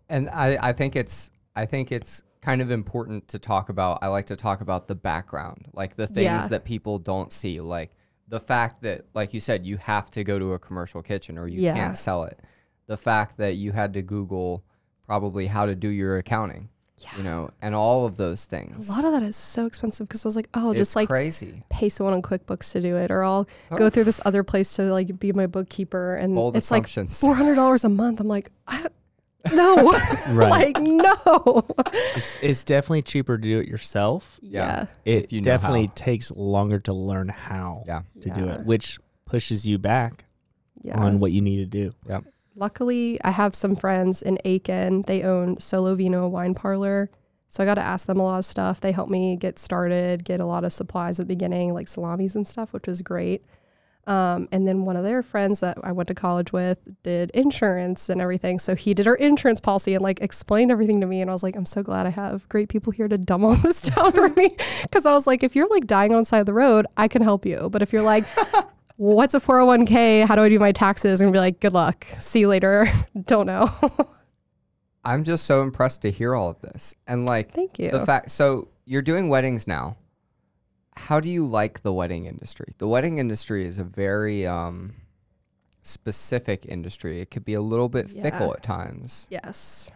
And I, I think it's I think it's kind of important to talk about. I like to talk about the background, like the things Yeah. that people don't see, like the fact that, like you said, you have to go to a commercial kitchen or you Yeah. can't sell it. The fact that you had to Google probably how to do your accounting, you know, and all of those things. A lot of that is so expensive because I was like, oh, it's just like crazy. pay someone on QuickBooks to do it, or I'll oh. go through this other place to like be my bookkeeper, and Bold it's like four hundred dollars a month. I'm like, I, no, Right. like no. It's, it's definitely cheaper to do it yourself. Yeah. It you definitely how. takes longer to learn how Yeah. to do it, which pushes you back yeah. on what you need to do. Luckily, I have some friends in Aiken. They own Solo Vino Wine Parlor. So I got to ask them a lot of stuff. They helped me get started, get a lot of supplies at the beginning, like salamis and stuff, which was great. Um, and then one of their friends that I went to college with did insurance and everything. So he did our insurance policy and like explained everything to me. And I was like, I'm so glad I have great people here to dumb all this down for me. Cause I was like, if you're like dying on the side of the road, I can help you. But if you're like, what's a 401k? How do I do my taxes? And be like, good luck. See you later. Don't know. I'm just so impressed to hear all of this. And like Thank you. the fact so you're doing weddings now. How do you like the wedding industry? The wedding industry is a very um specific industry. It could be a little bit fickle at times. yes.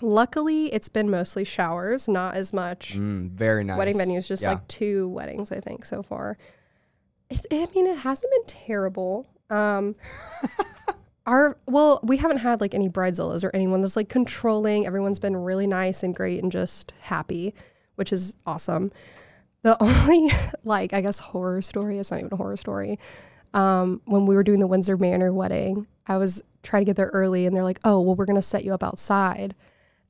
Luckily, it's been mostly showers, not as much Mm, very nice. wedding venues, just Yeah. like two weddings, I think, so far. It's, I mean, it hasn't been terrible. Um, our well, we haven't had like any bridezillas or anyone that's like controlling. Everyone's been really nice and great and just happy, which is awesome. The only like I guess horror story, it's not even a horror story. Um, when we were doing the Windsor Manor wedding, I was trying to get there early and they're like, "Oh, well we're to set you up outside."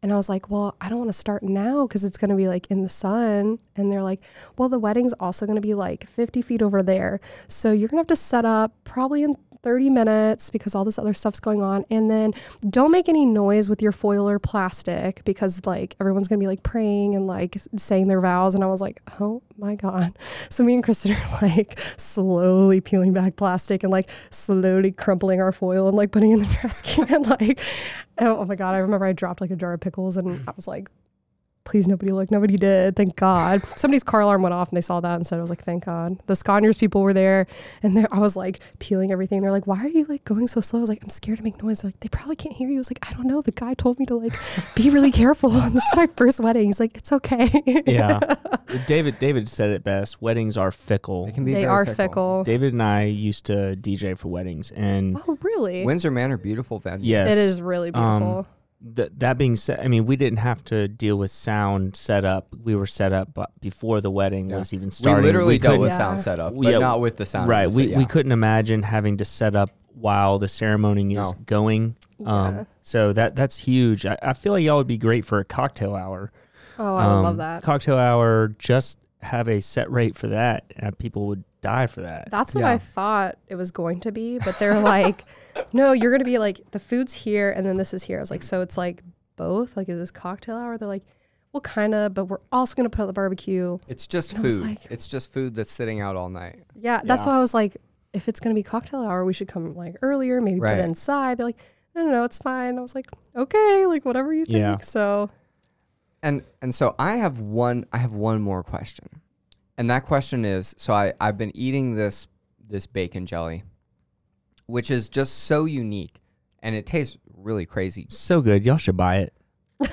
And I was like, "Well, I don't want to start now cuz it's going to be like in the sun." And they're like, "Well, the wedding's also going to be like 50 feet over there. So you're going to have to set up probably in 30 minutes because all this other stuff's going on. And then don't make any noise with your foil or plastic because like everyone's to be like praying and like saying their vows. And I was like, oh my God. So me and Kristen are like slowly peeling back plastic and like slowly crumpling our foil and like putting in the trash can. like, oh my God. I remember I dropped like a jar of pickles and I was like, please nobody look. Nobody did. Thank God. Somebody's car alarm went off and they saw that and said, I was like, thank God. The Sconiers people were there and I was like peeling everything. They're like, why are you like going so slow? I was like, I'm scared to make noise. They're like, they probably can't hear you. I was like, I don't know. The guy told me to like be really careful. And this is my first wedding. He's like, it's okay. yeah. David David said it best. Weddings are fickle. They can be they very are fickle. fickle. David and I used to DJ for weddings and Oh, really? Windsor Manor, beautiful venue. yes. It is really Um, beautiful. Th- that being said, I mean, we didn't have to deal with sound setup. We were set up before the wedding Yeah. was even started. We starting. literally dealt couldn't- with Yeah. sound setup, but Yeah, not with the sound. right. of We it, we couldn't imagine having to set up while the ceremony is No. going. Um, So that that's huge. I, I feel like y'all would be great for a cocktail hour. oh, I would Um, love that. Cocktail hour, just have a set rate for that. And people would die for that. That's what Yeah. I thought it was going to be, but they're like, no, you're going to be like, the food's here and then this is here. I was like, so it's like both? Like, is this cocktail hour? They're like, well, kind of, but we're also going to put out the barbecue. It's just I was food. like- it's just food that's sitting out all night. Yeah, that's Yeah. why I was like, if it's going to be cocktail hour, we should come like earlier, maybe put it inside. They're like, no, no, no, it's fine. I was like, okay, like whatever you think. Yeah. So, And and so I have one I have one more question. And that question is so I, I've been eating this this bacon jelly, which is just so unique and it tastes really crazy. So good. Y'all should buy it.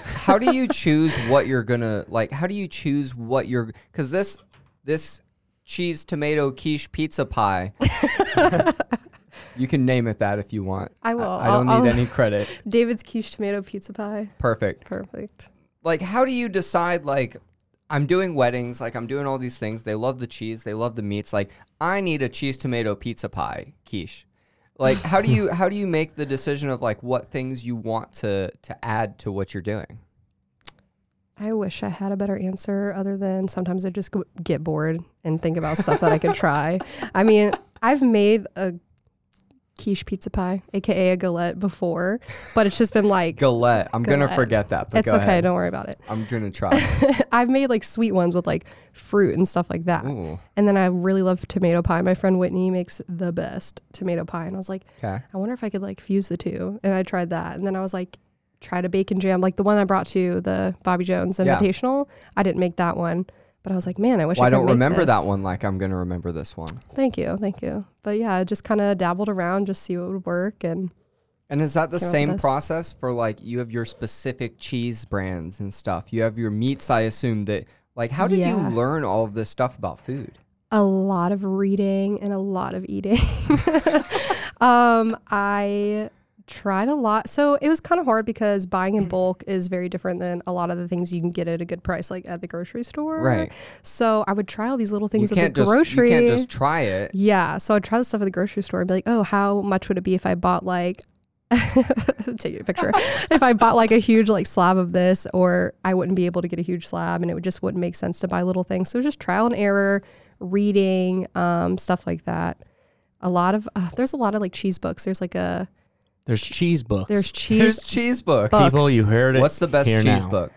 How do you choose what you're gonna like how do you choose what you're because this this cheese tomato quiche pizza pie you can name it that if you want. I will. I, don't I'll- need I'll- any credit. David's quiche tomato pizza pie. Perfect. Perfect. like how do you decide like i'm doing weddings like i'm doing all these things. They love the cheese they love the meats. Like i need a cheese tomato pizza pie quiche like how do you how do you make the decision of like what things you want to to add to what you're doing? I wish I had a better answer other than sometimes I just get bored and think about stuff that I could try. I mean, I've made a quiche pizza pie, aka a galette, before, but it's just been like galette i'm gonna forget that but it's okay, ahead. don't worry about it. i'm gonna try I've made like sweet ones with like fruit and stuff like that. Ooh, And then I really love tomato pie. My friend Whitney makes the best tomato pie. And I was like, okay I wonder if I could like fuse the two. And I tried that. And then I was like, tried a bacon jam, like the one I brought to the Bobby Jones Yeah. Invitational. I didn't make that one. But I was like, man, I wish well, I i don't remember this. that one like i'm gonna remember this one Thank you, thank you. But yeah, I just kind of dabbled around, just see what would work, and and is that the Came up with same process for like you have your specific cheese brands and stuff you have your meats i assume that like how did Yeah. you learn all of this stuff about food a lot of reading and a lot of eating. um, I tried a lot, so it was kind of hard because buying in bulk is very different than a lot of the things you can get at a good price, like at the grocery store. right So I would try all these little you things at can't the just grocery. you can't just try it Yeah, so I'd try the stuff at the grocery store and be like, oh, how much would it be if I bought like, take a picture, if I bought like a huge like slab of this, or I wouldn't be able to get a huge slab and it would just wouldn't make sense to buy little things. So just trial and error, reading, um, stuff like that. A lot of, uh, there's a lot of like cheese books. There's like a, There's cheese books. there's Here's There's cheese book. Books. people you heard it. What's the best here cheese now. book?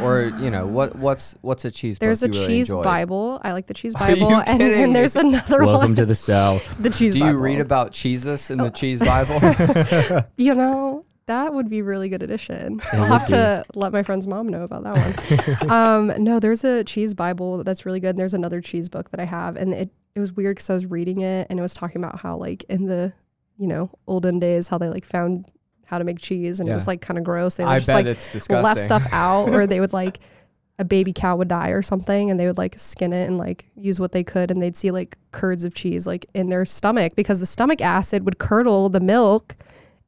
Or you know what? What's what's a cheese book? There's a book? you really cheese enjoy? Bible. I like the cheese Are you Bible. And kidding then there's another Welcome one. to the South. the cheese Do you Bible. read about Jesus in the Oh. cheese Bible? You know, that would be a really good addition. I'll have to let my friend's mom know about that one. um, no, there's a cheese Bible that's really good. And there's another cheese book that I have, and it it was weird because I was reading it and it was talking about how like in the you know olden days how they like found how to make cheese and it was like kind of gross. They I just like left stuff out, or they would like a baby cow would die or something and they would like skin it and like use what they could and they'd see like curds of cheese like in their stomach because the stomach acid would curdle the milk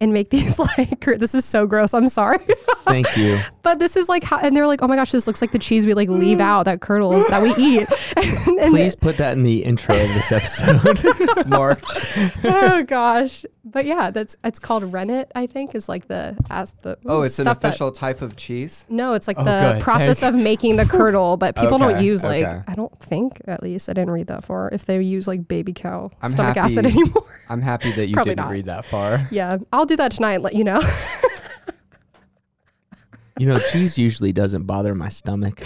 and make these like this is so gross i'm sorry Thank you. but this is like how, and they're like, oh my gosh, this looks like the cheese we like mm. leave out that curdles that we eat. and, and Please put that in the intro of this episode. Marked. oh gosh, but yeah, that's it's called rennet. I think is like the as the Oh, it's an stuff that- official type of cheese. no, it's like Oh, the good. process of making the curdle, but people don't use like okay. I don't think at least I didn't read that far if they use like baby cow I'm stomach happy- acid anymore. I'm happy that you didn't not. read that far. yeah, I'll do that tonight and let you know. You know, cheese usually doesn't bother my stomach.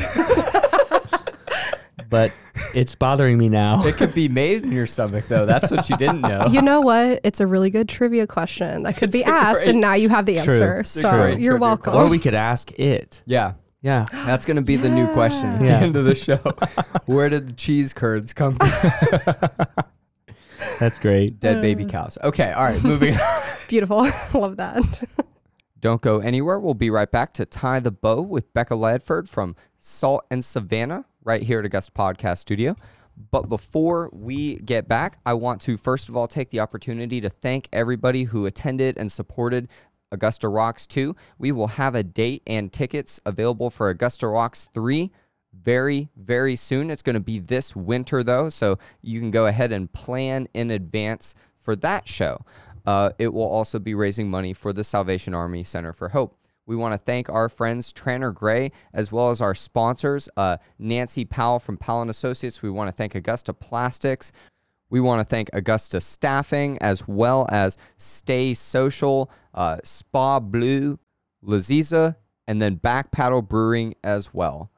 but it's bothering me now. It could be made in your stomach though. That's what you didn't know. you know what? It's a really good trivia question that could be It's a asked, great- and now you have the True. answer. It's a So great you're trivia welcome. or we could ask it. yeah. Yeah. That's going to be the new question at Yeah. the end of the show. Where did the cheese curds come from? That's great. Dead baby uh. cows. Okay, all right, moving on. Beautiful. Love that. Don't go anywhere. We'll be right back to Tie the Bow with Becca Ledford from Salt and Savannah right here at Augusta Podcast Studio. But before we get back, I want to first of all take the opportunity to thank everybody who attended and supported Augusta Rocks 2. We will have a date and tickets available for Augusta Rocks 3 very, very soon. It's going to be this winter, though, so you can go ahead and plan in advance for that show. Uh, it will also be raising money for the Salvation Army Center for Hope. We want to thank our friends Tranter Grey as well as our sponsors, uh, Nancy Powell from Powell and Associates. We want to thank Augusta Plastics. We want to thank Augusta Staffing as well as Stay Social, uh, Spa Blue, Laziza, and then Back Paddle Brewing as well.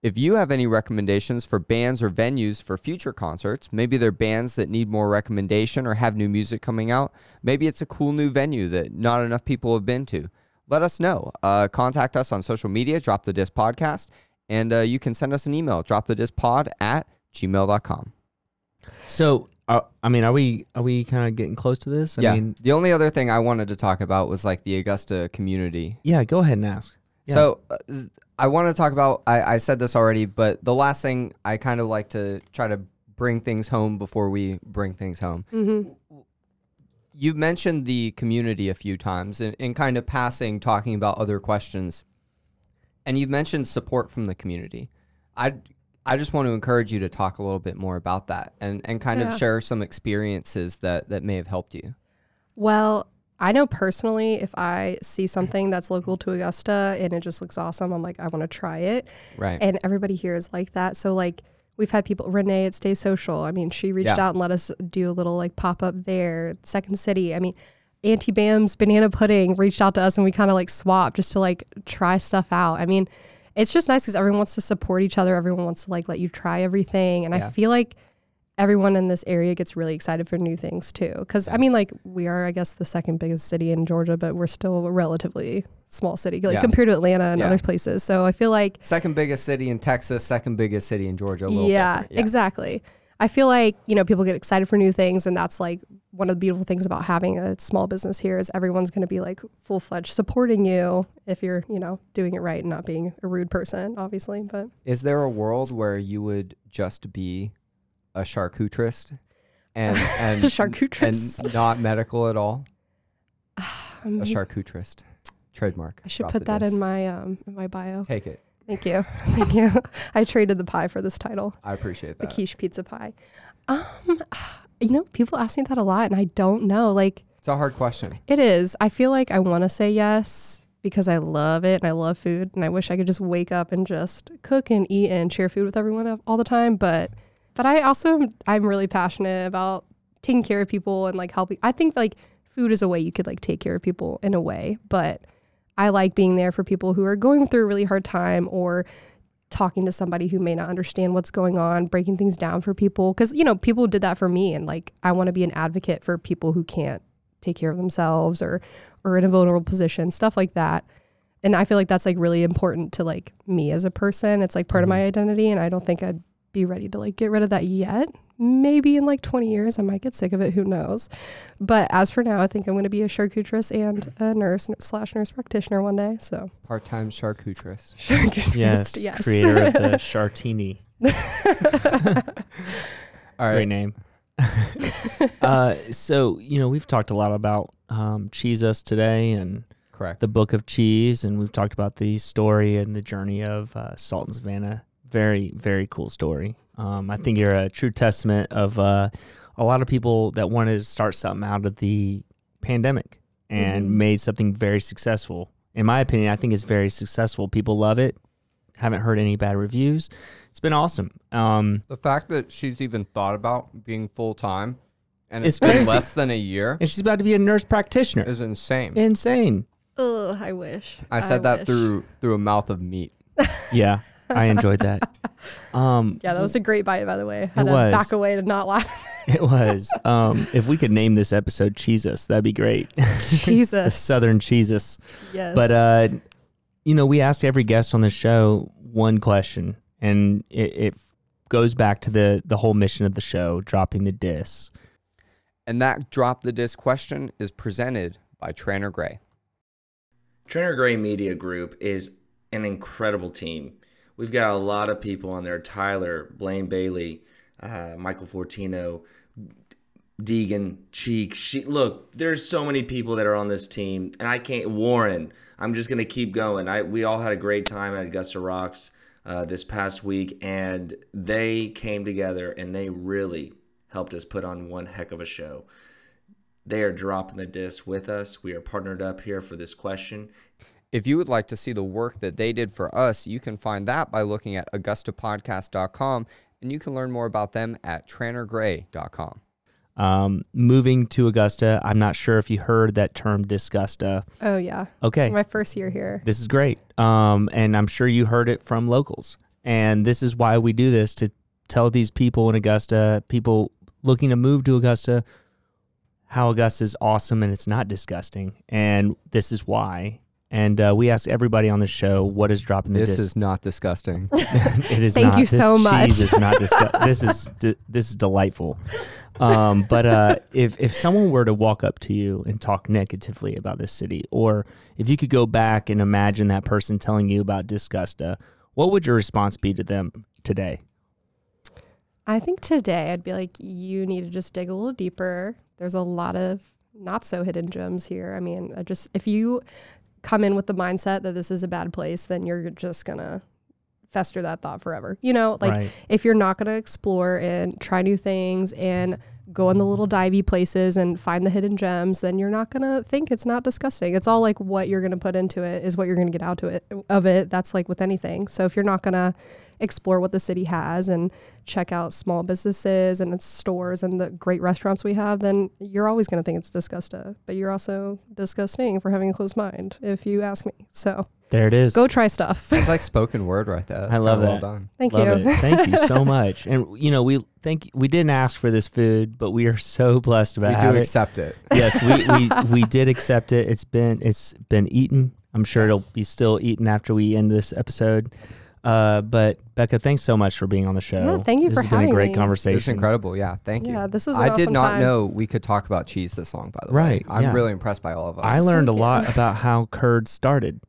If you have any recommendations for bands or venues for future concerts, maybe they're bands that need more recommendation or have new music coming out, maybe it's a cool new venue that not enough people have been to, let us know. Uh, contact us on social media, Drop the Dis Podcast, and uh, you can send us an email, dropthediscpod at gmail.com. So, uh, I mean, are we are we kind of getting close to this? I yeah. mean, the only other thing I wanted to talk about was like the Augusta community yeah. Go ahead and ask. Yeah. So uh, I want to talk about. I, I said this already, but the last thing I kind of like to try to bring things home before we bring things home. Mm-hmm. You've mentioned the community a few times, in, in kind of passing, talking about other questions, and you've mentioned support from the community. I I just want to encourage you to talk a little bit more about that and and kind Yeah. of share some experiences that that may have helped you. Well, I know personally, if I see something that's local to Augusta and it just looks awesome, I'm like, I want to try it. Right. And everybody here is like that. So, like, we've had people, Renee at Stay Social. I mean, she reached Yeah. out and let us do a little like pop up there. Second City. I mean, Auntie Bam's Banana Pudding reached out to us and we kind of like swapped just to like try stuff out. I mean, it's just nice because everyone wants to support each other. Everyone wants to like let you try everything. And Yeah. I feel like everyone in this area gets really excited for new things too. Because I mean, like we are, I guess, the second biggest city in Georgia, but we're still a relatively small city, like Yeah. compared to Atlanta and Yeah. other places. So I feel like Second biggest city in Texas, second biggest city in Georgia. A little yeah, different. exactly. I feel like you know people get excited for new things, and that's like one of the beautiful things about having a small business here is everyone's going to be like full fledged supporting you if you're you know doing it right and not being a rude person, obviously. But Is there a world where you would just be a charcuterist and and Charcuterist. and not medical at all? um, A charcuterist. Trademark. I should put that disc. in my um in my bio. Take it. Thank you, thank you. I traded the pie for this title. I appreciate the quiche pizza pie. Um, you know, people ask me that a lot, and I don't know. Like, It's a hard question. it is. I feel like I want to say yes because I love it and I love food, and I wish I could just wake up and just cook and eat and share food with everyone all the time. But, but I also I'm really passionate about taking care of people and like helping. I think like food is a way you could like take care of people in a way, but I like being there for people who are going through a really hard time or talking to somebody who may not understand what's going on, breaking things down for people. Cause, you know, people did that for me. And like, I want to be an advocate for people who can't take care of themselves or, or in a vulnerable position, stuff like that. And I feel like that's like really important to like me as a person. It's like part of my mm-hmm. identity. And I don't think I'd be ready to like get rid of that yet. Maybe in like 20 years, I might get sick of it. Who knows? But as for now, I think I'm going to be a charcuterist and a nurse slash nurse practitioner one day. So Part time charcuterist. charcuterist, Yes, yes. creator of the Chartini. All right. Great name. uh, so you know we've talked a lot about um, Cheezus today and Correct. the book of cheese, and we've talked about the story and the journey of uh, Salt and Savannah. Very, very cool story. Um, I think you're a true testament of uh, a lot of people that wanted to start something out of the pandemic and Mhm. made something very successful. In my opinion, I think it's very successful. People love it. Haven't heard any bad reviews. It's been awesome. Um, the fact that she's even thought about being full time and It's it's been crazy. less than a year and she's about to be a nurse practitioner. is insane. Insane. Ugh, I wish. I said that wish. through through a mouth of meat. Yeah, I enjoyed that. Um, Yeah, that was a great bite, by the way. Had to was. back away to not laugh. It was. Um, if we could name this episode "Cheezus," that'd be great. the Jesus. Southern Cheezus. Yes. But uh, you know, we asked every guest on the show one question, and it, it goes back to the the whole mission of the show, dropping the diss. And that drop the dis question is presented by Tranter Grey. Tranter Grey Media Group is an incredible team. We've got a lot of people on there Tyler, Blaine Bailey, uh, Michael Fortino, Deegan, Cheek. She, look, there's so many people that are on this team, and I can't. Warren, I'm just gonna keep going. I we all had a great time at Augusta Rocks uh, this past week, and they came together and they really helped us put on one heck of a show. They are dropping the disc with us. We are partnered up here for this question. If you would like to see the work that they did for us, you can find that by looking at augustapodcast.com and you can learn more about them at trantergrey.com. Um, moving to Augusta, I'm not sure if you heard that term "disgusta." oh yeah, Okay, my first year here. This is great. Um, and I'm sure you heard it from locals. And this is why we do this to tell these people in Augusta, people looking to move to Augusta, how Augusta is awesome and it's not disgusting. And this is why. And uh, we ask everybody on the show what is dropping the This dis- is not disgusting. it is Thank not. you This so much. cheese is not disgu- this is de- this is delightful. Um, but uh, if if someone were to walk up to you and talk negatively about this city, or if you could go back and imagine that person telling you about Disgusta, what would your response be to them today? I think today I'd be like, you need to just dig a little deeper. There's a lot of not so hidden gems here. I mean, I just if you come in with the mindset that this is a bad place, then you're just gonna fester that thought forever. You know, like right. if you're not gonna explore and try new things and go in the little divey places and find the hidden gems, then you're not gonna think it's not disgusting. It's all like what you're gonna put into it is what you're gonna get out to it of it. That's like with anything. So if you're not gonna explore what the city has and check out small businesses and its stores and the great restaurants we have, then you're always gonna think it's disgusting. But you're also disgusting for having a closed mind, if you ask me. So There it is. go try stuff. It's like spoken word right there. That's I love kinda. Well done. Thank Love you. it. Thank you so much. And you know, we thank we didn't ask for this food, but we are so blessed about We do having it. accept it. yes, we, we we did accept it. It's been it's been eaten. I'm sure it'll be still eaten after we end this episode. Uh, but Becca, thanks so much for being on the show. Yeah, thank you this for has been a great me. conversation. It's incredible. Yeah, thank you. Yeah, this was an I did not time. know we could talk about cheese this long, by the Right, way. I'm yeah. really impressed by all of us. I learned a Thank you. lot about how curd started.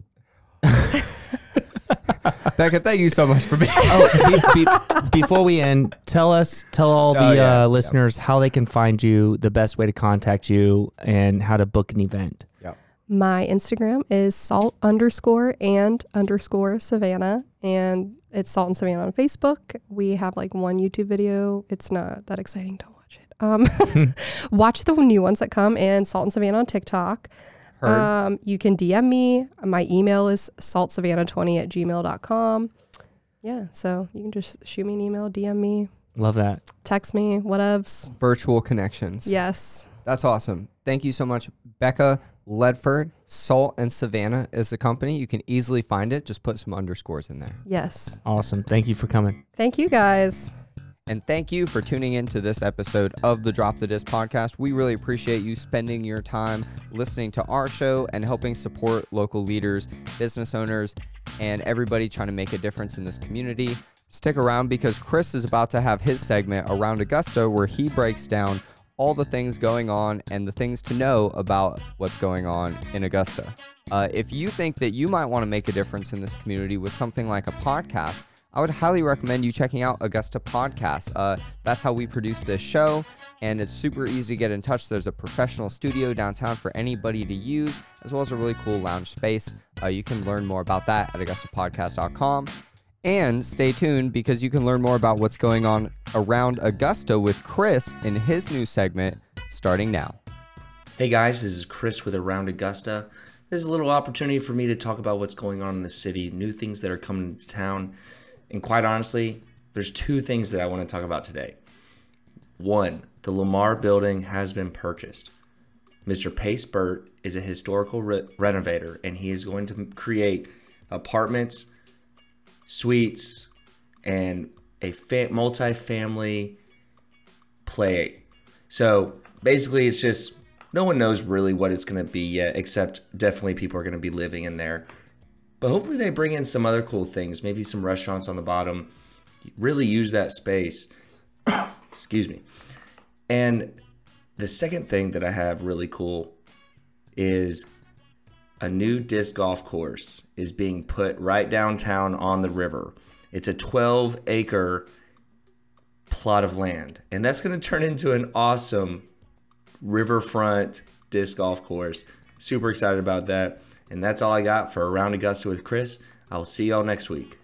Becca, thank you so much for being Oh, be, be, before we end, tell us, tell all the Oh, yeah, uh, yeah. listeners how they can find you, the best way to contact you, and how to book an event. My Instagram is salt underscore and underscore Savannah, and it's Salt and Savannah on Facebook. We have like one YouTube video. It's not that exciting. Don't watch it. Um, watch the new ones that come and Salt and Savannah on TikTok. Heard. Um, you can DM me. My email is saltsavannah20 at gmail.com. Yeah, so you can just shoot me an email, DM me, Love that. text me, whatevs. Virtual connections. Yes. That's awesome. Thank you so much, Becca Ledford. Salt and Savannah is the company. You can easily find it. Just put some underscores in there. Yes. Awesome. Thank you for coming. Thank you guys. And thank you for tuning in to this episode of the Drop the Dis podcast. We really appreciate you spending your time listening to our show and helping support local leaders, business owners, and everybody trying to make a difference in this community. Stick around because Chris is about to have his segment around Augusta where he breaks down all the things going on and the things to know about what's going on in Augusta. Uh, if you think that you might want to make a difference in this community with something like a podcast, I would highly recommend you checking out Augusta Podcast. Uh, that's how we produce this show, and it's super easy to get in touch. There's a professional studio downtown for anybody to use, as well as a really cool lounge space. Uh, you can learn more about that at AugustaPodcast.com. And stay tuned because you can learn more about what's going on around Augusta with Chris in his new segment starting now. Hey guys, this is Chris with Around Augusta. This is a little opportunity for me to talk about what's going on in the city, new things that are coming to town. And quite honestly, there's two things that I want to talk about today. One, the Lamar building has been purchased. Mr. Pace Burt is a historical re- renovator and he is going to create apartments, suites, and a fa- multi-family play. So basically, it's just no one knows really what it's going to be yet, except definitely people are going to be living in there. But hopefully, they bring in some other cool things, maybe some restaurants on the bottom. Really use that space. Excuse me. And the second thing that I have really cool is a new disc golf course is being put right downtown on the river. It's a 12 acre plot of land, and that's going to turn into an awesome riverfront disc golf course. Super excited about that. And that's all I got for Around Augusta with Chris. I'll see y'all next week.